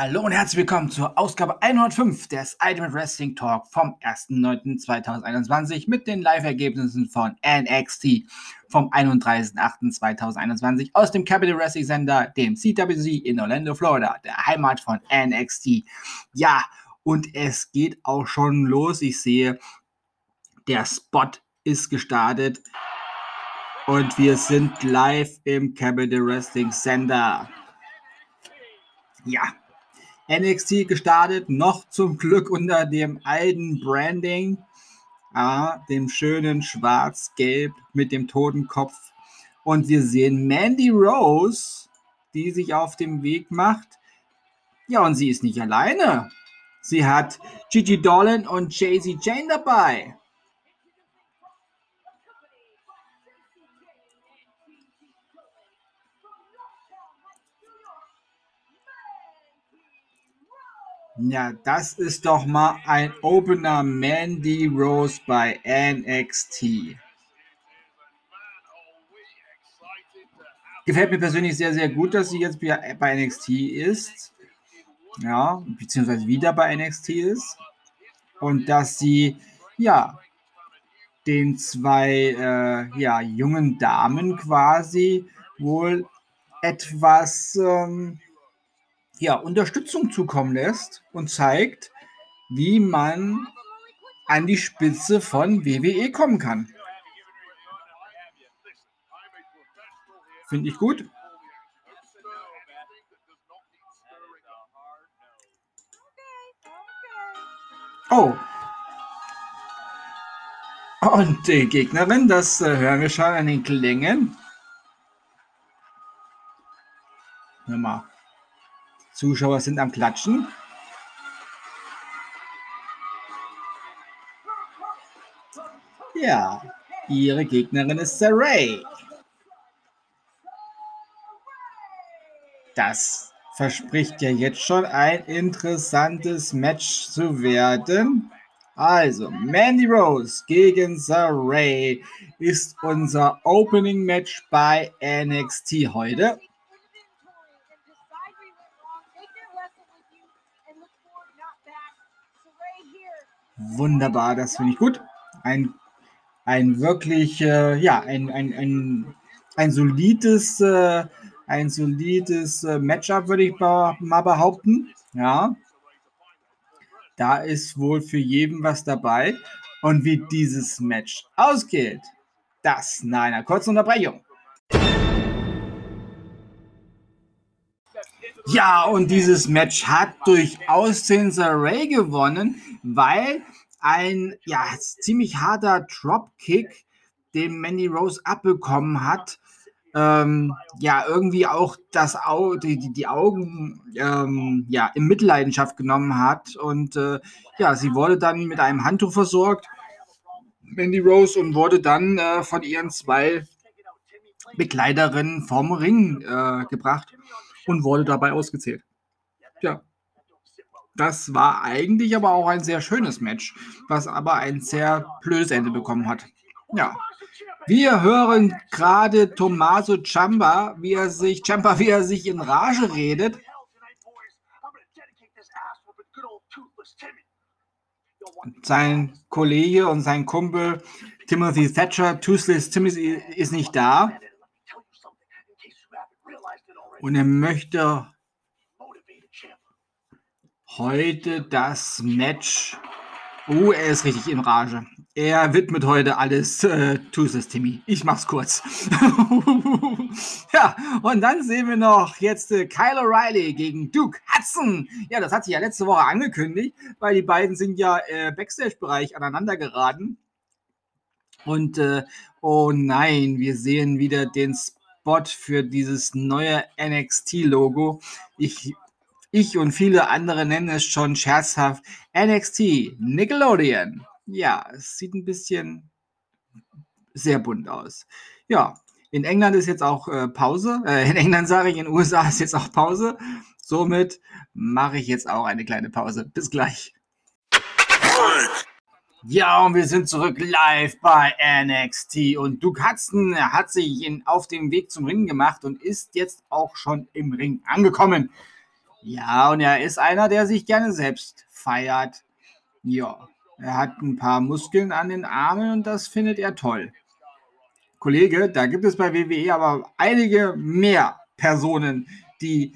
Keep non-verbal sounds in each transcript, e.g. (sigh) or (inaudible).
Hallo und herzlich willkommen zur Ausgabe 105 des Ultimate Wrestling Talk vom 1.9.2021 mit den Live-Ergebnissen von NXT vom 31.08.2021 aus dem Capital Wrestling Center, dem CWC in Orlando, Florida, der Heimat von NXT. Ja, und es geht auch schon los. Ich sehe, der Spot ist gestartet und wir sind live im Capital Wrestling Center. Ja, NXT gestartet, noch zum Glück unter dem alten Branding, äh, dem schönen Schwarz-Gelb mit dem Totenkopf. Und wir sehen Mandy Rose, die sich auf dem Weg macht. Ja, und sie ist nicht alleine. Sie hat Gigi Dolan und Jay-Z Jane dabei. Ja, das ist doch mal ein Opener Mandy Rose bei NXT. Gefällt mir persönlich sehr, sehr gut, dass sie jetzt bei NXT ist. Ja, beziehungsweise wieder bei NXT ist. Und dass sie, ja, den zwei äh, ja, jungen Damen quasi wohl etwas ähm, ja, Unterstützung zukommen lässt und zeigt, wie man an die Spitze von WWE kommen kann. Finde ich gut. Oh. Und die Gegnerin, das äh, hören wir schon an den Klängen. Hör mal. Zuschauer sind am Klatschen. Ja, ihre Gegnerin ist Saray. Das verspricht ja jetzt schon ein interessantes Match zu werden. Also, Mandy Rose gegen Saray ist unser Opening Match bei NXT heute. Wunderbar, das finde ich gut. Ein, ein wirklich, äh, ja, ein, ein, ein, ein solides, äh, ein solides äh, Matchup, würde ich mal behaupten. Ja. Da ist wohl für jeden was dabei. Und wie dieses Match ausgeht, das nach einer kurzen Unterbrechung. Ja, und dieses Match hat durchaus Sensor Ray gewonnen, weil ein ja, ziemlich harter Dropkick, den Mandy Rose abbekommen hat, ähm, ja, irgendwie auch das Au die, die, die Augen ähm, ja, in Mitleidenschaft genommen hat. Und äh, ja, sie wurde dann mit einem Handtuch versorgt, Mandy Rose, und wurde dann äh, von ihren zwei Begleiterinnen vom Ring äh, gebracht und wurde dabei ausgezählt. Ja, das war eigentlich aber auch ein sehr schönes Match, was aber ein sehr blödes Ende bekommen hat. Ja. Wir hören gerade Tommaso Ciampa, wie er sich, Ciampa, wie er sich in Rage redet. Sein Kollege und sein Kumpel Timothy Thatcher, Toothless Timothy, ist nicht da. Und er möchte heute das Match. Oh, er ist richtig in Rage. Er widmet heute alles äh, Tusses Timmy. Ich mach's kurz. (laughs) ja, und dann sehen wir noch jetzt äh, Kyle O'Reilly gegen Duke Hudson. Ja, das hat sich ja letzte Woche angekündigt, weil die beiden sind ja äh, Backstage-Bereich aneinander geraten. Und äh, oh nein, wir sehen wieder den Spot für dieses neue NXT-Logo. Ich ich und viele andere nennen es schon scherzhaft NXT Nickelodeon. Ja, es sieht ein bisschen sehr bunt aus. Ja, in England ist jetzt auch äh, Pause. Äh, in England sage ich, in den USA ist jetzt auch Pause. Somit mache ich jetzt auch eine kleine Pause. Bis gleich. Ja, und wir sind zurück live bei NXT. Und Duke Hudson hat sich in, auf dem Weg zum Ring gemacht und ist jetzt auch schon im Ring angekommen. Ja, und er ist einer, der sich gerne selbst feiert. Ja, er hat ein paar Muskeln an den Armen und das findet er toll. Kollege, da gibt es bei WWE aber einige mehr Personen, die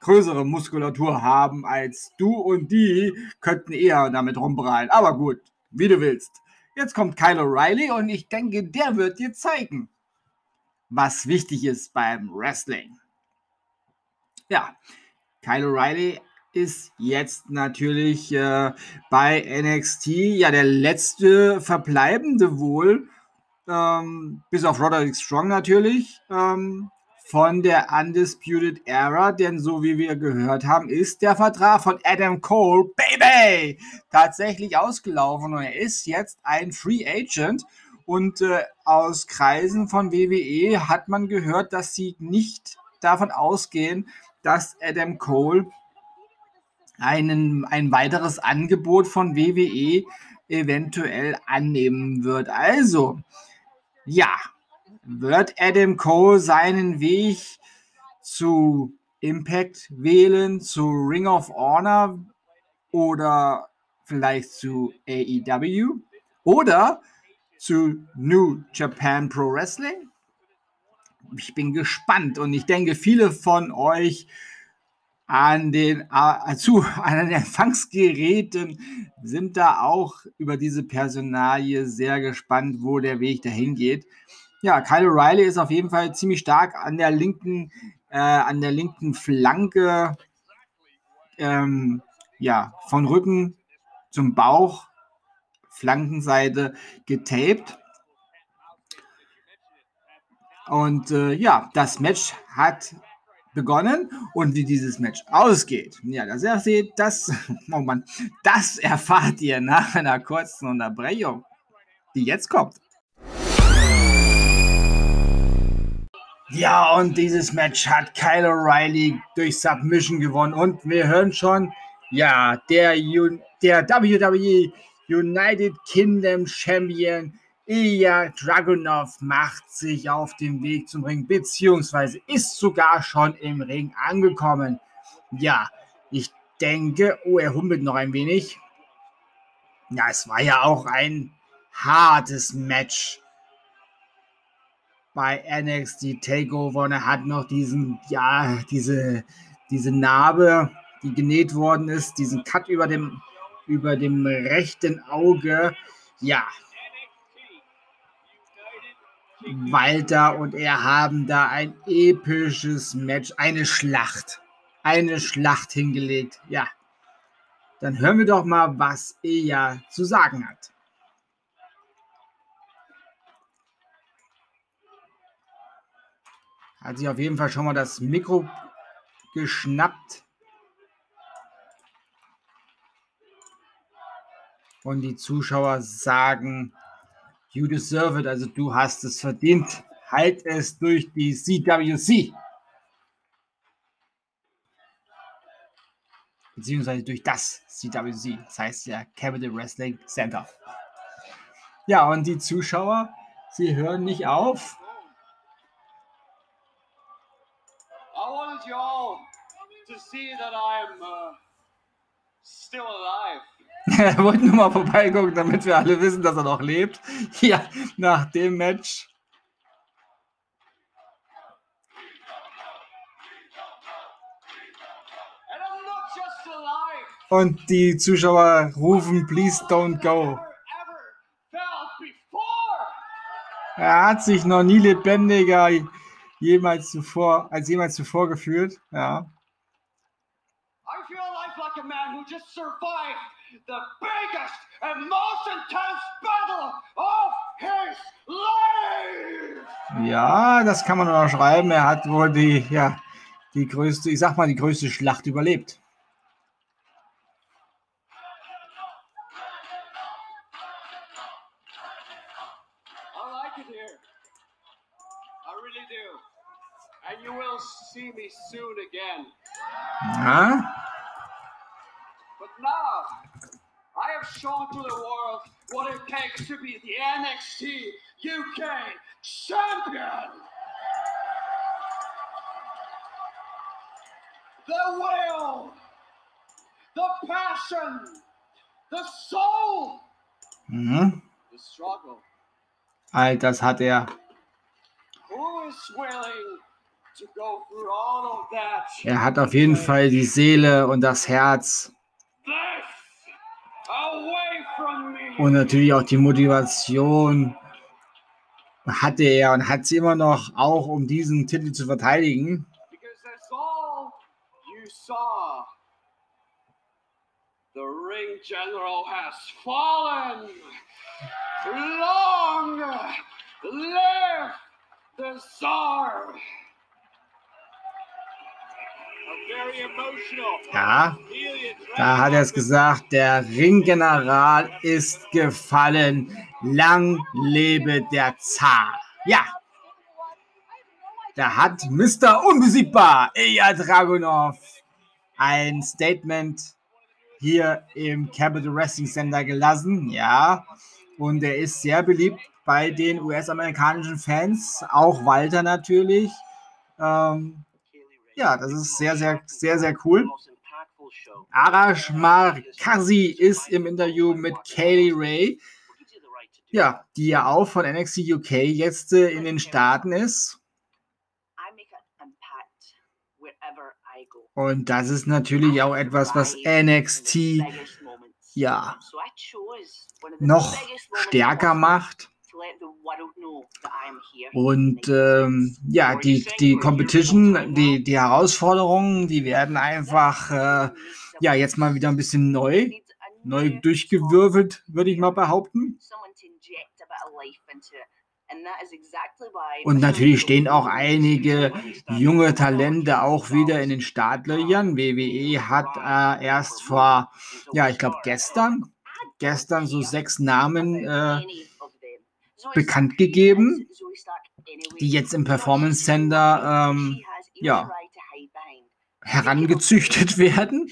größere Muskulatur haben als du und die könnten eher damit rumprallen. Aber gut, wie du willst. Jetzt kommt Kyle O'Reilly und ich denke, der wird dir zeigen, was wichtig ist beim Wrestling. Ja, Kyle O'Reilly ist jetzt natürlich äh, bei NXT ja der letzte verbleibende wohl, ähm, bis auf Roderick Strong natürlich, ähm, von der Undisputed Era, denn so wie wir gehört haben, ist der Vertrag von Adam Cole, Baby, tatsächlich ausgelaufen und er ist jetzt ein Free Agent. Und äh, aus Kreisen von WWE hat man gehört, dass sie nicht davon ausgehen, dass Adam Cole einen, ein weiteres Angebot von WWE eventuell annehmen wird. Also, ja, wird Adam Cole seinen Weg zu Impact wählen, zu Ring of Honor oder vielleicht zu AEW oder zu New Japan Pro Wrestling? Ich bin gespannt und ich denke, viele von euch an den, äh, (laughs) an den Empfangsgeräten sind da auch über diese Personalie sehr gespannt, wo der Weg dahin geht. Ja, Kyle O'Reilly ist auf jeden Fall ziemlich stark an der linken, äh, an der linken Flanke, ähm, ja, von Rücken zum Bauch, Flankenseite getaped. Und äh, ja, das Match hat begonnen und wie dieses Match ausgeht. Ja, das seht, das, (laughs) oh Mann, das erfahrt ihr nach einer kurzen Unterbrechung, die jetzt kommt. Ja, und dieses Match hat Kyle O'Reilly durch Submission gewonnen. Und wir hören schon, ja, der, der WWE United Kingdom Champion Ilya Dragunov macht sich auf den Weg zum Ring, beziehungsweise ist sogar schon im Ring angekommen. Ja, ich denke, oh, er humpelt noch ein wenig. Ja, es war ja auch ein hartes Match bei NXT Takeover und er hat noch diesen, ja, diese, diese Narbe, die genäht worden ist, diesen Cut über dem, über dem rechten Auge. Ja. Walter und er haben da ein episches Match, eine Schlacht, eine Schlacht hingelegt. Ja. Dann hören wir doch mal, was er zu sagen hat. Hat sich auf jeden Fall schon mal das Mikro geschnappt. Und die Zuschauer sagen, you deserve it, also du hast es verdient. Halt es durch die CWC. Beziehungsweise durch das CWC. Das heißt ja Capital Wrestling Center. Ja, und die Zuschauer, sie hören nicht auf. To see that I'm uh, still alive. (laughs) er wollte nur mal vorbeigucken, damit wir alle wissen, dass er noch lebt. (laughs) Ja, nach dem Match. Und die Zuschauer rufen, please don't go. Er hat sich noch nie lebendiger jemals zuvor, als jemals zuvor gefühlt. Ja. just survived the biggest and most intense battle of his life. Ja, das kann man noch schreiben. Er hat wohl die, ja, die größte, ich sag mal, die größte Schlacht überlebt. Ja. I have shown to the world what it takes to be the NXT UK champion. the will, the passion, the soul, Mhm. the struggle. All das hat er. Who is willing Er hat auf jeden Fall die Seele und das Herz und natürlich auch die Motivation hatte er und hat sie immer noch, auch um diesen Titel zu verteidigen. General has fallen. Long live the Tsar. Ja, da hat er es gesagt, der Ringgeneral ist gefallen. Lang lebe der Zar. Ja, da hat Mr. Unbesiegbar, Ilya Dragunov, ein Statement hier im Capital Wrestling Center gelassen. Ja, und er ist sehr beliebt bei den US-amerikanischen Fans, auch Walter natürlich. Ähm, ja, das ist sehr, sehr, sehr, sehr cool. Arash Markazi ist im Interview mit Kaylee Ray, ja, die ja auch von NXT UK jetzt äh, in den Staaten ist. Und das ist natürlich auch etwas, was NXT ja noch stärker macht. Und ähm, ja, die, die Competition, die, die Herausforderungen, die werden einfach äh, ja jetzt mal wieder ein bisschen neu, neu durchgewürfelt, würde ich mal behaupten. Und natürlich stehen auch einige junge Talente auch wieder in den Startlöchern. WWE hat äh, erst vor, ja, ich glaube gestern, gestern so sechs Namen äh, bekannt gegeben, die jetzt im Performance Center ähm, ja, herangezüchtet (laughs) werden.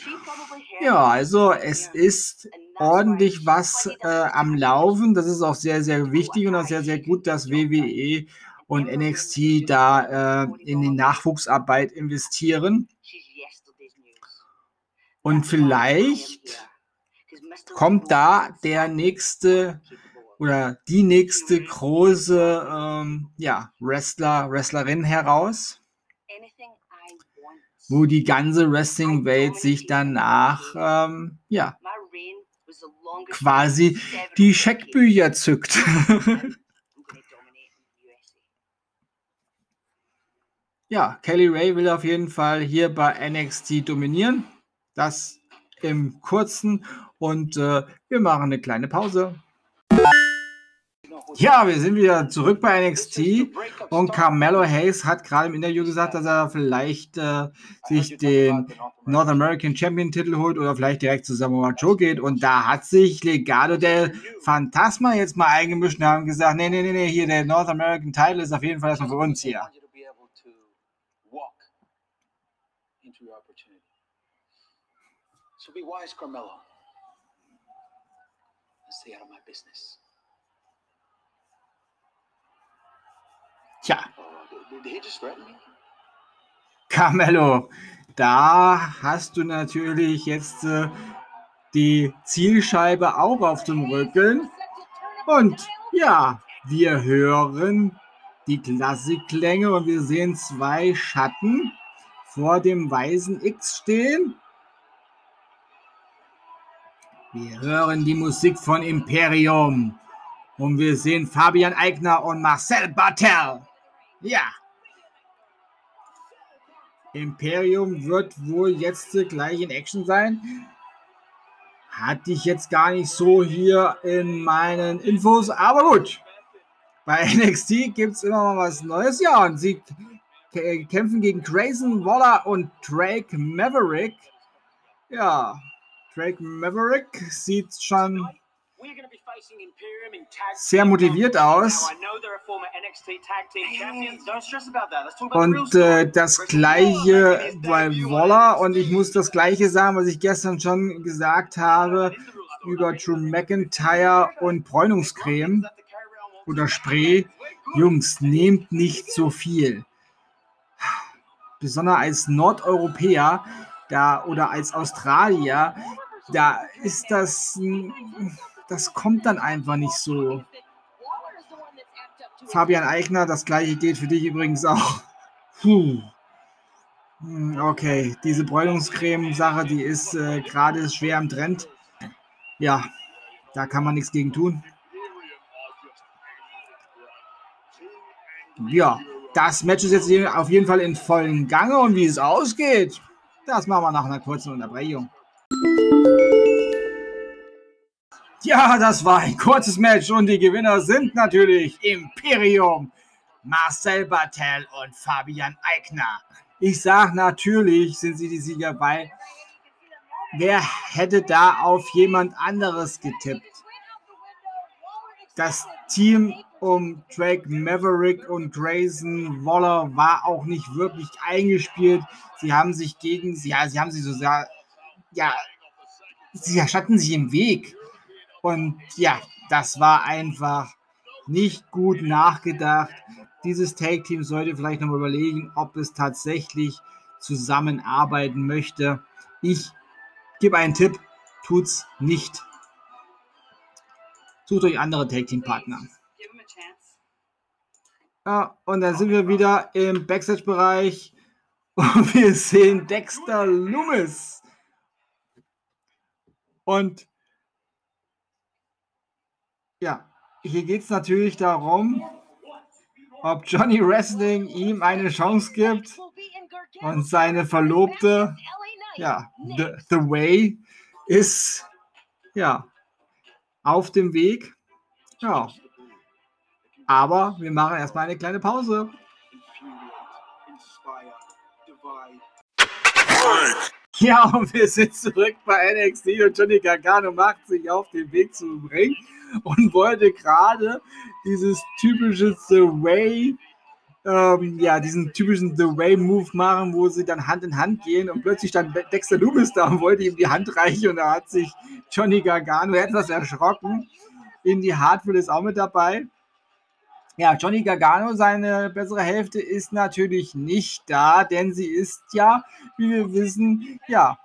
Ja, also es ist ordentlich was äh, am Laufen. Das ist auch sehr, sehr wichtig und auch sehr, sehr gut, dass WWE und NXT da äh, in die Nachwuchsarbeit investieren. Und vielleicht kommt da der nächste oder die nächste große ähm, ja, Wrestler, Wrestlerin heraus, wo die ganze Wrestling-Welt sich danach ähm, ja, quasi die Scheckbücher zückt. (laughs) ja, Kelly Ray will auf jeden Fall hier bei NXT dominieren. Das im kurzen. Und äh, wir machen eine kleine Pause. Ja, wir sind wieder zurück bei NXT und Carmelo Hayes hat gerade im Interview gesagt, dass er vielleicht äh, sich den North American Champion Titel holt oder vielleicht direkt zu Samoa Joe geht und da hat sich Legado del Fantasma jetzt mal eingemischt und haben gesagt, nee, nee, nee, nee, hier der North American Title ist auf jeden Fall erstmal für uns hier. So be wise, Carmelo. Stay out of my business. Tja, me? Carmelo, da hast du natürlich jetzt äh, die Zielscheibe auch auf dem Rücken. Und ja, wir hören die Klassikklänge und wir sehen zwei Schatten vor dem weißen X stehen. Wir hören die Musik von Imperium und wir sehen Fabian Eigner und Marcel Bartel. Ja. Imperium wird wohl jetzt gleich in Action sein. Hatte ich jetzt gar nicht so hier in meinen Infos, aber gut. Bei (laughs) NXT gibt es immer mal was Neues. Ja, und sie kämpfen gegen Grayson Waller und Drake Maverick. Ja, Drake Maverick sieht schon Sehr motiviert aus. Und äh, das gleiche bei Waller. und ich muss das gleiche sagen, was ich gestern schon gesagt habe über Drew McIntyre und Bräunungscreme oder Spray. Jungs, nehmt nicht so viel. besonders als Nordeuropäer da oder als Australier, da ist das, das kommt dann einfach nicht so. Fabian Eichner, das gleiche gilt für dich übrigens auch. Puh. Hm, okay, diese Bräunungscreme-Sache, die ist äh, gerade schwer im Trend. Ja, da kann man nichts gegen tun. Ja, das Match ist jetzt auf jeden Fall in vollen Gange und wie es ausgeht, das machen wir nach einer kurzen Unterbrechung. Ja, das war ein kurzes Match und die Gewinner sind natürlich Imperium, Marcel Bartel und Fabian Eigner. Ich sage natürlich sind sie die Sieger, weil wer hätte da auf jemand anderes getippt? Das Team um Drake Maverick und Grayson Waller war auch nicht wirklich eingespielt. Sie haben sich gegen, ja, sie haben sich so sehr, ja, sie erschatten sich im Weg. Und ja, das war einfach nicht gut nachgedacht. Dieses Tag-Team sollte vielleicht nochmal überlegen, ob es tatsächlich zusammenarbeiten möchte. Ich gebe einen Tipp, tut's nicht. Sucht euch andere Tag-Team-Partner. Ja, und dann sind wir wieder im Backstage-Bereich (laughs) und wir sehen Dexter Loomis. Und ja, hier geht es natürlich darum, ob Johnny Wrestling ihm eine Chance gibt und seine Verlobte, ja, The, the Way ist, ja, auf dem Weg. Ja. Aber wir machen erstmal eine kleine Pause. (laughs) Ja, und wir sind zurück bei NXT und Johnny Gargano macht sich auf den Weg zum Ring und wollte gerade dieses typische The Way, ähm, ja, diesen typischen The Way Move machen, wo sie dann Hand in Hand gehen und plötzlich stand Dexter Loomis da und wollte ihm die Hand reichen und da hat sich Johnny Gargano etwas erschrocken. Indy Hartwell ist auch mit dabei. Ja, Johnny Gargano, seine bessere Hälfte, ist natürlich nicht da, denn sie ist ja, wie wir wissen, ja,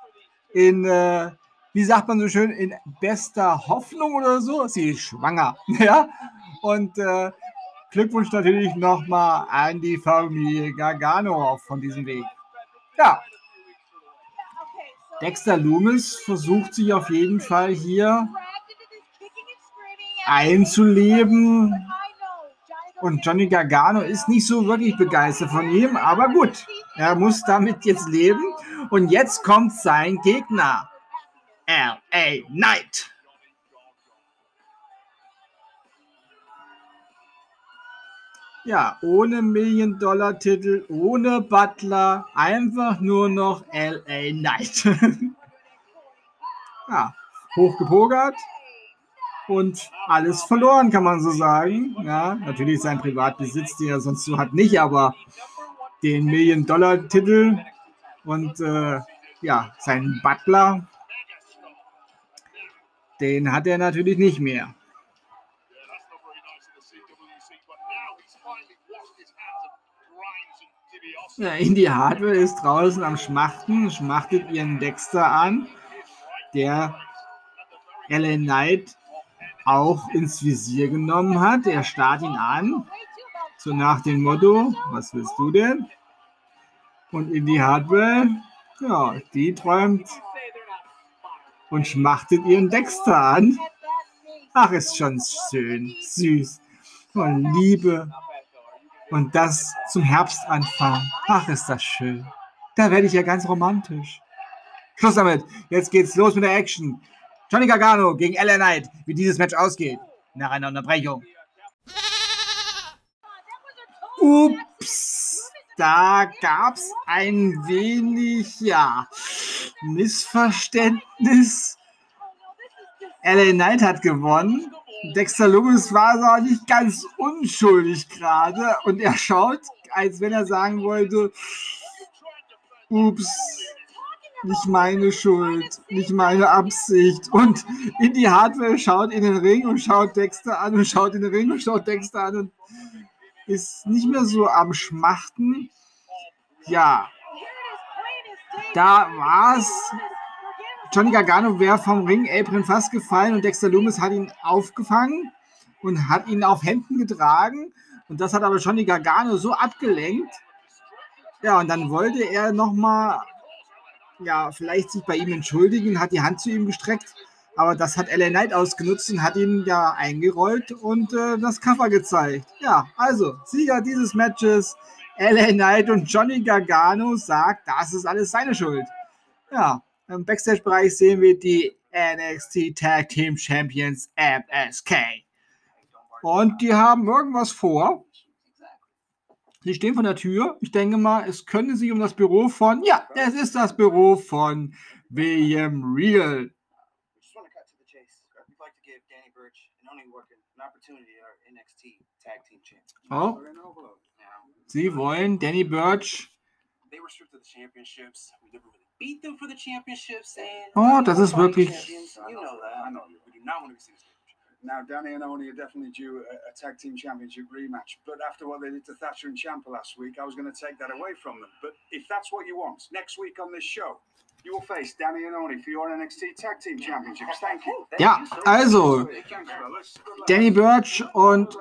in äh, wie sagt man so schön, in bester Hoffnung oder so. Sie ist schwanger. (laughs) Ja? Und äh, Glückwunsch natürlich nochmal an die Familie Gargano von diesem Weg. Ja. Dexter Loomis versucht sich auf jeden Fall hier einzuleben. Und Johnny Gargano ist nicht so wirklich begeistert von ihm, aber gut, er muss damit jetzt leben. Und jetzt kommt sein Gegner. LA Knight. Ja, ohne Million-Dollar-Titel, ohne Butler, einfach nur noch LA Knight. (laughs) ja, hochgepokert und alles verloren, kann man so sagen. Ja, natürlich sein Privatbesitz, den er sonst so hat, nicht, aber den Million-Dollar-Titel und äh, ja, seinen Butler den hat er natürlich nicht mehr. Ja, Indy Hardware ist draußen am Schmachten, schmachtet ihren Dexter an, der Ellen Knight auch ins Visier genommen hat. Er starrt ihn an, so nach dem Motto, was willst du denn? Und Indy Hardware, ja, die träumt und schmachtet ihren Dexter an. Ach, ist schon schön, süß und Liebe. Und das zum Herbstanfang. Ach, ist das schön. Da werde ich ja ganz romantisch. Schluss damit. Jetzt geht's los mit der Action. Johnny Gargano gegen LA Knight, wie dieses Match ausgeht. Nach einer Unterbrechung. Ups, da gab's ein wenig, ja, Missverständnis. LA Knight hat gewonnen. Dexter Loomis war aber nicht ganz unschuldig gerade und er schaut, als wenn er sagen wollte, ups, nicht meine Schuld, nicht meine Absicht. Und in die Hardware schaut in den Ring und schaut Dexter an und schaut in den Ring und schaut Dexter an und ist nicht mehr so am Schmachten. Ja, Da war es. Johnny Gargano wäre vom Ring Apron fast gefallen und Dexter Loomis hat ihn aufgefangen und hat ihn auf Händen getragen. Und das hat aber Johnny Gargano so abgelenkt. Ja, und dann wollte er nochmal, ja, vielleicht sich bei ihm entschuldigen, hat die Hand zu ihm gestreckt. Aber das hat LA Knight ausgenutzt und hat ihn ja eingerollt und äh, das Cover gezeigt. Ja, also Sieger dieses Matches, LA Knight und Johnny Gargano sagt, das ist alles seine Schuld. Ja, im Backstage-Bereich sehen wir die NXT Tag Team Champions MSK. Und die haben irgendwas vor. Sie stehen vor der Tür. Ich denke mal, es könnte sich um das Büro von, ja, es ist das Büro von William Regal. Just want to cut to the chase. We'd like to give Danny Burch and Oni Lorcan an opportunity at our NXT Tag Team Champions. Oh, sie wollen Danny Birch. they were stripped of the championships. We never really beat them for the championships. And Oh, das ist wirklich- Now, Danny and Oni are definitely due a, a tag team championship rematch. But after what they did to Thatcher and Champa last week, I was going to take that away from them. But if that's what you want, next week on this show, you will face Danny and Oni for your NXT tag team championships. Thank you. Ja, also. Danny Birch und.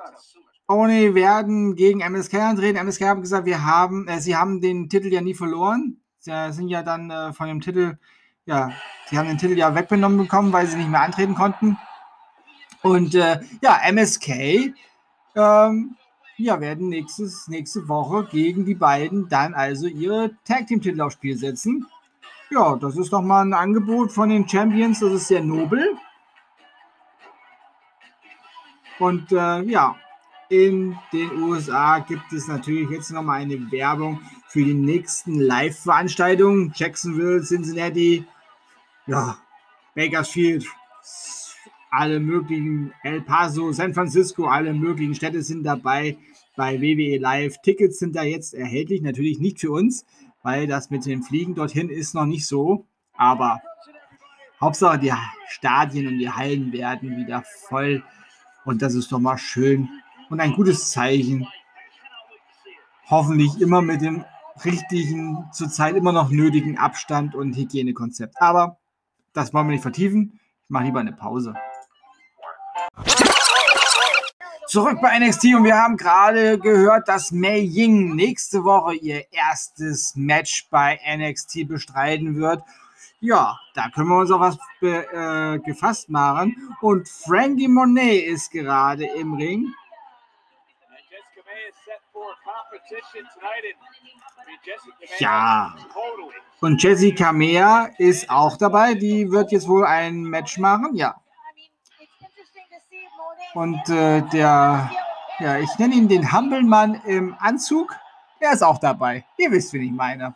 Oni werden gegen MSK antreten. MSK haben gesagt, wir haben, äh, sie haben den Titel ja nie verloren. Sie sind ja dann äh, von dem Titel, ja, sie haben den Titel ja weggenommen bekommen, weil sie nicht mehr antreten konnten. Und äh, ja, MSK ähm, ja, werden nächstes, nächste Woche gegen die beiden dann also ihre Tag Team Titel aufs Spiel setzen. Ja, das ist doch mal ein Angebot von den Champions, das ist sehr nobel. Und äh, ja, in den USA gibt es natürlich jetzt nochmal eine Werbung für die nächsten Live-Veranstaltungen. Jacksonville, Cincinnati, ja, Bakersfield, alle möglichen, El Paso, San Francisco, alle möglichen Städte sind dabei bei WWE Live. Tickets sind da jetzt erhältlich, natürlich nicht für uns, weil das mit dem Fliegen dorthin ist noch nicht so. Aber Hauptsache die Stadien und die Hallen werden wieder voll. Und das ist doch mal schön und ein gutes Zeichen. Hoffentlich immer mit dem richtigen, zurzeit immer noch nötigen Abstand und Hygienekonzept. Aber das wollen wir nicht vertiefen. Ich mache lieber eine Pause. Zurück bei NXT und wir haben gerade gehört, dass Mei Ying nächste Woche ihr erstes Match bei NXT bestreiten wird. Ja, da können wir uns auf was äh, gefasst machen. Und Frankie Monet ist gerade im Ring. Ja. Und Jessica Mea ist auch dabei. Die wird jetzt wohl ein Match machen. Ja. Und äh, der, ja, ich nenne ihn den Hampelmann im Anzug. Der ist auch dabei. Ihr wisst, wen ich meine.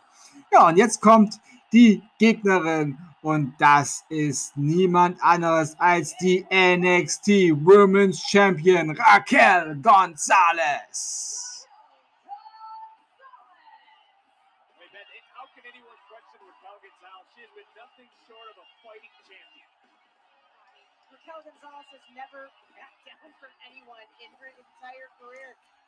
Ja, und jetzt kommt die Gegnerin. Und das ist niemand anderes als die NXT Women's Champion Raquel Gonzalez. Raquel Gonzalez has never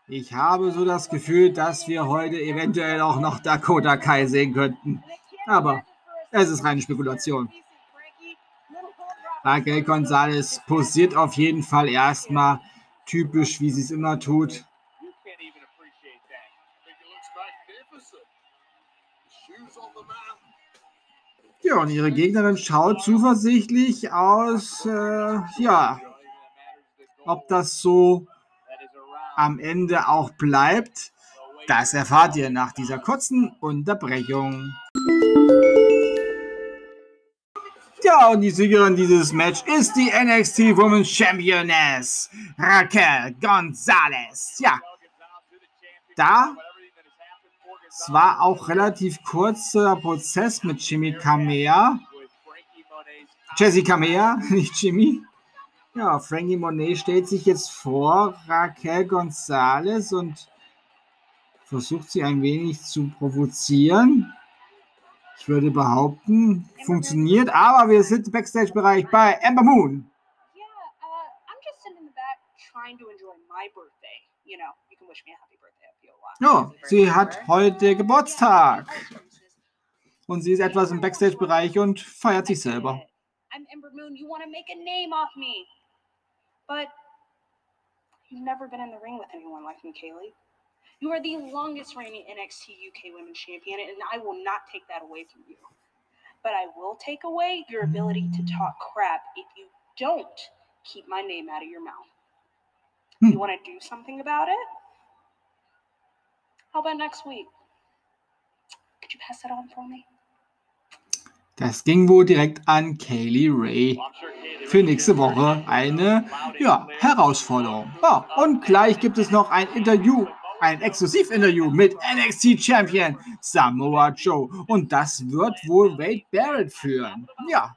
Ich habe so das Gefühl, dass wir heute eventuell auch noch Dakota Kai sehen könnten. Aber es ist reine Spekulation. Raquel Gonzalez posiert auf jeden Fall erstmal typisch, wie sie es immer tut. Ja, und ihre Gegnerin schaut zuversichtlich aus. Äh, ja, ob das so am Ende auch bleibt, das erfahrt ihr nach dieser kurzen Unterbrechung. Ja, und die Siegerin dieses Match ist die NXT Women's Championess, Raquel Gonzalez. Ja, da es war auch relativ kurzer Prozess mit Jimmy Kamea. Jessica Mea, (laughs) nicht Jimmy. Ja, Frankie Monet stellt sich jetzt vor Raquel Gonzalez und versucht sie ein wenig zu provozieren. Ich würde behaupten, funktioniert, aber wir sind im Backstage-Bereich bei Ember Moon. Yeah, uh, I'm just sitting in the back trying to enjoy my birthday. You know, you can wish me a happy birthday if you want. Ja, sie hat heute Geburtstag. Und sie ist etwas im Backstage-Bereich und feiert sich selber. I'm Ember Moon. You want to make a name off me. But you've never been in the ring with anyone like me, Kaylee. You are the longest reigning NXT UK Women's Champion, and I will not take that away from you. But I will take away your ability to talk crap if you don't keep my name out of your mouth. Hmm. You want to do something about it? How about next week? Could you pass that on for me? Das ging wohl direkt an Kaylee Ray. Für nächste Woche eine ja, Herausforderung. Ja, und gleich gibt es noch ein Interview, ein Exklusivinterview mit NXT Champion Samoa Joe. Und das wird wohl Wade Barrett führen. Ja,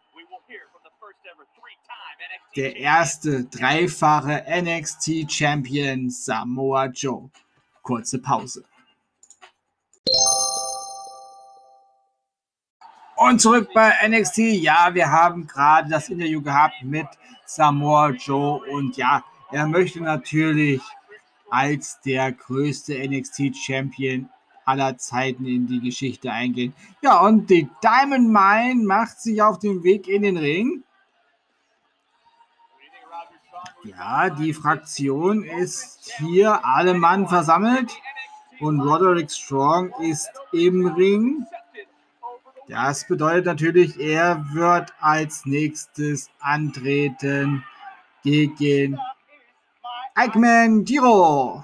der erste dreifache NXT Champion Samoa Joe. Kurze Pause. Und zurück bei NXT. Ja, wir haben gerade das Interview gehabt mit Samoa Joe und ja, er möchte natürlich als der größte NXT Champion aller Zeiten in die Geschichte eingehen. Ja, und die Diamond Mine macht sich auf den Weg in den Ring. Ja, die Fraktion ist hier alle Mann versammelt und Roderick Strong ist im Ring. Das bedeutet natürlich, er wird als nächstes antreten gegen Eichmann too.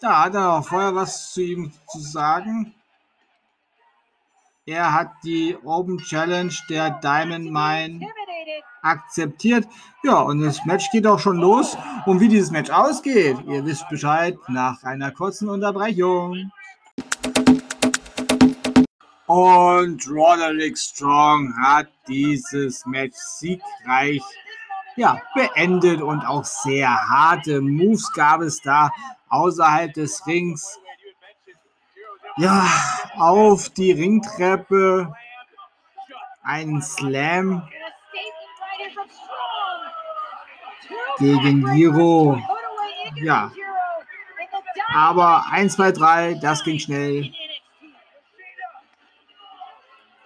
Da hat er auch vorher was zu ihm zu sagen. Er hat die Open Challenge der Diamond Mine. Akzeptiert. Ja, und das Match geht auch schon los. Und wie dieses Match ausgeht, ihr wisst Bescheid nach einer kurzen Unterbrechung. Und Roderick Strong hat dieses Match siegreich ja, beendet und auch sehr harte Moves gab es da außerhalb des Rings. Ja, auf die Ringtreppe ein Slam gegen into Ja. Aber 1, 2, 3, das ging schnell.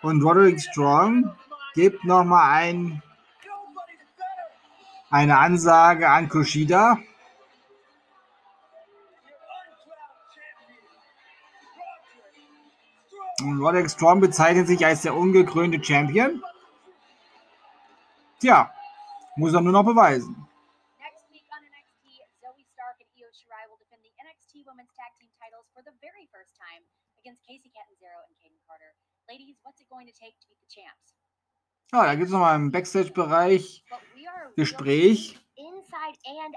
Und Roderick Strong gibt nochmal ein, eine Ansage an Kushida. Und Roderick Strong bezeichnet sich als der ungekrönte Champion. Tja, muss er nur noch beweisen. Next week on NXT, Zoe Stark and Io Shirai will defend the NXT Women's Tag Team titles for the very first time against Casey Catanzaro and Kaden Carter. Ladies, what's it going to take to beat the champs? Ja, da gibt es nochmal im Backstage-Bereich Gespräch.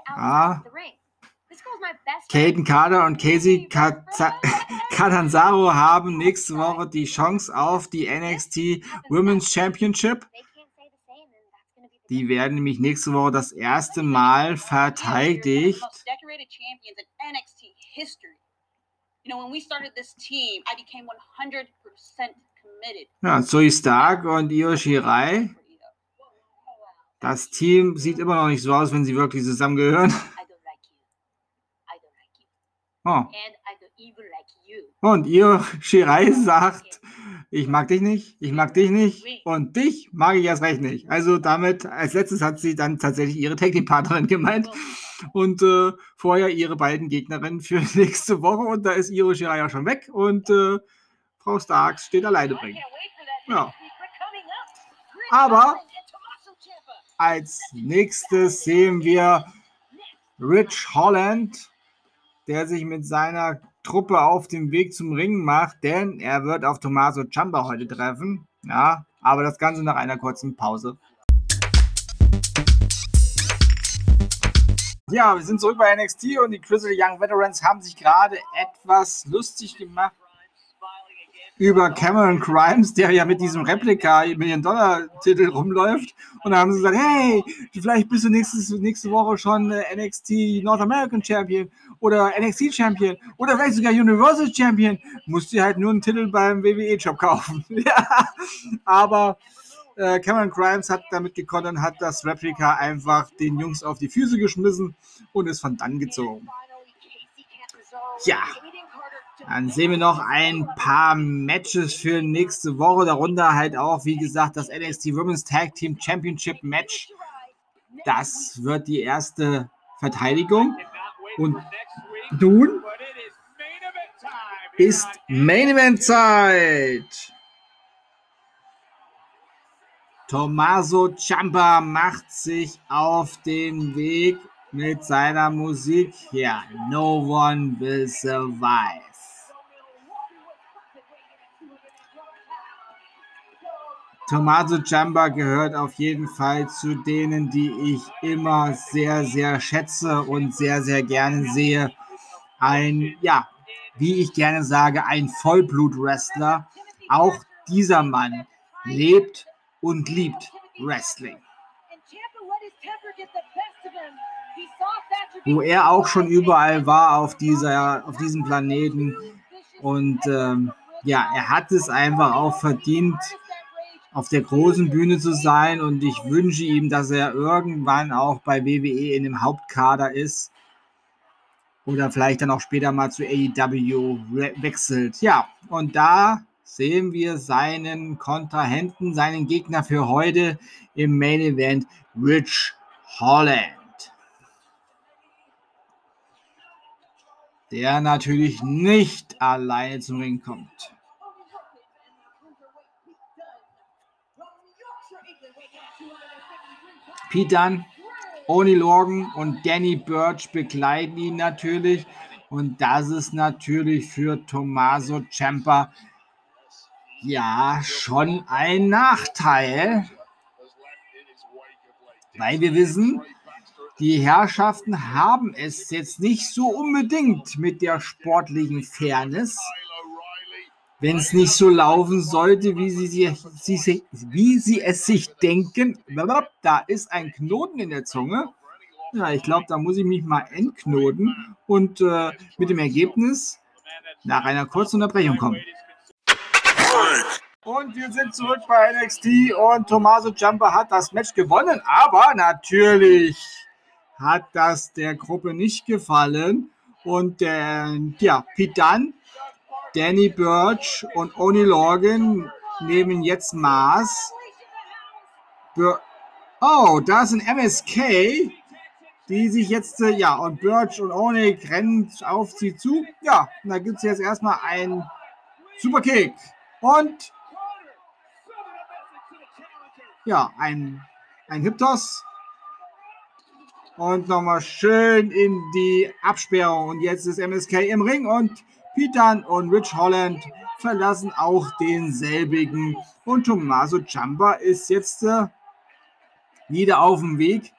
Ah. friend. Carter und Casey (laughs) Catanzaro haben nächste Woche die Chance auf die NXT Women's Championship. Die werden nämlich nächste Woche das erste Mal verteidigt. You know, when we started this team, I became 100% committed. Ja, Zoe Stark und Io Shirai. Das Team sieht immer noch nicht so aus, wenn sie wirklich zusammengehören. Oh. Und Io Shirai sagt, ich mag dich nicht, ich mag dich nicht und dich mag ich erst recht nicht. Also damit, als letztes hat sie dann tatsächlich ihre Technikpartnerin gemeint und äh, vorher ihre beiden Gegnerinnen für (laughs) nächste Woche und da ist Io Shirai ja schon weg und äh, Frau Starks steht alleine bringen. Ja. Aber-. Als nächstes sehen wir Rich Holland, der sich mit seiner Truppe auf den Weg zum Ring macht, denn er wird auf Tommaso Ciampa heute treffen. Ja, aber das Ganze nach einer kurzen Pause. Ja, wir sind zurück bei NXT und die Grizzly Young Veterans haben sich gerade etwas lustig gemacht über Cameron Grimes, der ja mit diesem Replika Million-Dollar-Titel rumläuft. Und da haben sie gesagt, hey, vielleicht bist du nächstes, nächste Woche schon äh, NXT North American Champion oder NXT Champion oder vielleicht sogar Universal Champion. Musst dir halt nur einen Titel beim WWE-Shop kaufen. (laughs) ja, aber Äh, Cameron Grimes hat damit gekontert und hat das Replika einfach den Jungs auf die Füße geschmissen und ist von dann gezogen. Ja, dann sehen wir noch ein paar Matches für nächste Woche. Darunter halt auch, wie gesagt, das NXT Women's Tag Team Championship Match. Das wird die erste Verteidigung. Und nun ist Main Event Zeit. Tommaso Ciampa macht sich auf den Weg mit seiner Musik. Ja, No One Will Survive. Tommaso Ciampa gehört auf jeden Fall zu denen, die ich immer sehr, sehr schätze und sehr, sehr gerne sehe. Ein, ja, wie ich gerne sage, ein Vollblut-Wrestler. Auch dieser Mann lebt und liebt Wrestling. Wo er auch schon überall war auf, dieser, auf diesem Planeten. Und ähm, ja, er hat es einfach auch verdient, auf der großen Bühne zu sein. Und ich wünsche ihm, dass er irgendwann auch bei WWE in dem Hauptkader ist. Oder vielleicht dann auch später mal zu AEW wechselt. Ja, und da sehen wir seinen Kontrahenten, seinen Gegner für heute im Main Event, Rich Holland. Der natürlich nicht alleine zum Ring kommt. Pete Dunne, Oni Lorgan und Danny Birch begleiten ihn natürlich. Und das ist natürlich für Tommaso Ciampa ja schon ein Nachteil, weil wir wissen, die Herrschaften haben es jetzt nicht so unbedingt mit der sportlichen Fairness. Wenn es nicht so laufen sollte, wie sie, sie, sie, wie sie es sich denken, da ist ein Knoten in der Zunge. Ja, ich glaube, da muss ich mich mal entknoten und äh, mit dem Ergebnis nach einer kurzen Unterbrechung kommen. Und wir sind zurück bei NXT und Tommaso Ciampa hat das Match gewonnen, aber natürlich hat das der Gruppe nicht gefallen. Und äh, ja, Dunne, Danny Birch und Oni Logan nehmen jetzt Maß. Oh, da sind MSK, die sich jetzt, äh, ja, und Birch und Onik rennen auf sie zu. Ja, und da gibt es jetzt erstmal einen Superkick. Und ja, ein, ein Hiptos. Und nochmal schön in die Absperrung. Und jetzt ist MSK im Ring und Pitan und Rich Holland verlassen auch denselbigen. Und Tommaso Ciampa ist jetzt äh, wieder auf dem Weg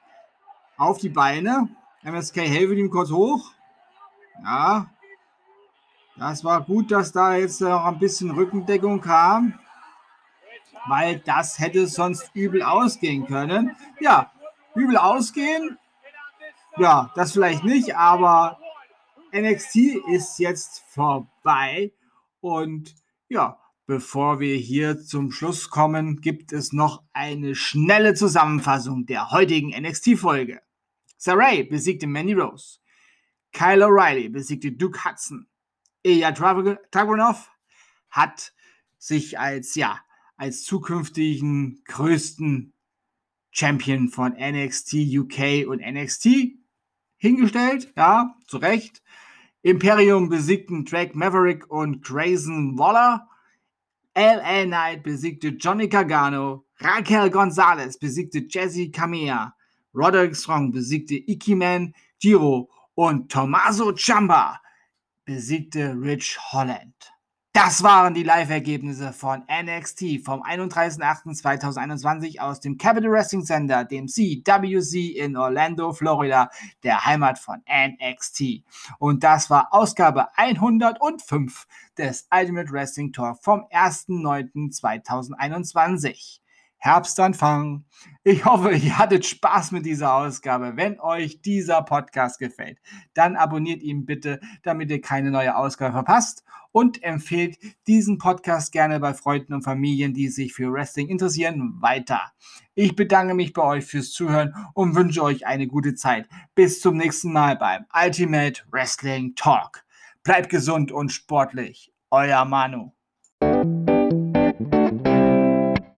auf die Beine. MSK helfen ihm kurz hoch. Ja, das war gut, dass da jetzt noch ein bisschen Rückendeckung kam, weil das hätte sonst übel ausgehen können. Ja, übel ausgehen, ja, das vielleicht nicht, aber NXT ist jetzt vorbei und ja, bevor wir hier zum Schluss kommen, gibt es noch eine schnelle Zusammenfassung der heutigen NXT-Folge. Saray besiegte Mandy Rose. Kyle O'Reilly besiegte Duke Hudson. Ilya Dragunov hat sich als, ja, als zukünftigen größten Champion von NXT UK und NXT hingestellt, ja, zu Recht. Imperium besiegten Drake Maverick und Grayson Waller. LA Knight besiegte Johnny Gargano. Raquel Gonzalez besiegte Jesse Kamea. Roderick Strong besiegte Ikiman Giro und Tommaso Ciampa besiegte Rich Holland. Das waren die Live-Ergebnisse von NXT vom 31.08.2021 aus dem Capital Wrestling Center, dem CWC in Orlando, Florida, der Heimat von NXT. Und das war Ausgabe 105 des Ultimate Wrestling Talk vom 1.09.2021. Herbstanfang. Ich hoffe, ihr hattet Spaß mit dieser Ausgabe. Wenn euch dieser Podcast gefällt, dann abonniert ihn bitte, damit ihr keine neue Ausgabe verpasst und empfehlt diesen Podcast gerne bei Freunden und Familien, die sich für Wrestling interessieren, weiter. Ich bedanke mich bei euch fürs Zuhören und wünsche euch eine gute Zeit. Bis zum nächsten Mal beim Ultimate Wrestling Talk. Bleibt gesund und sportlich. Euer Manu.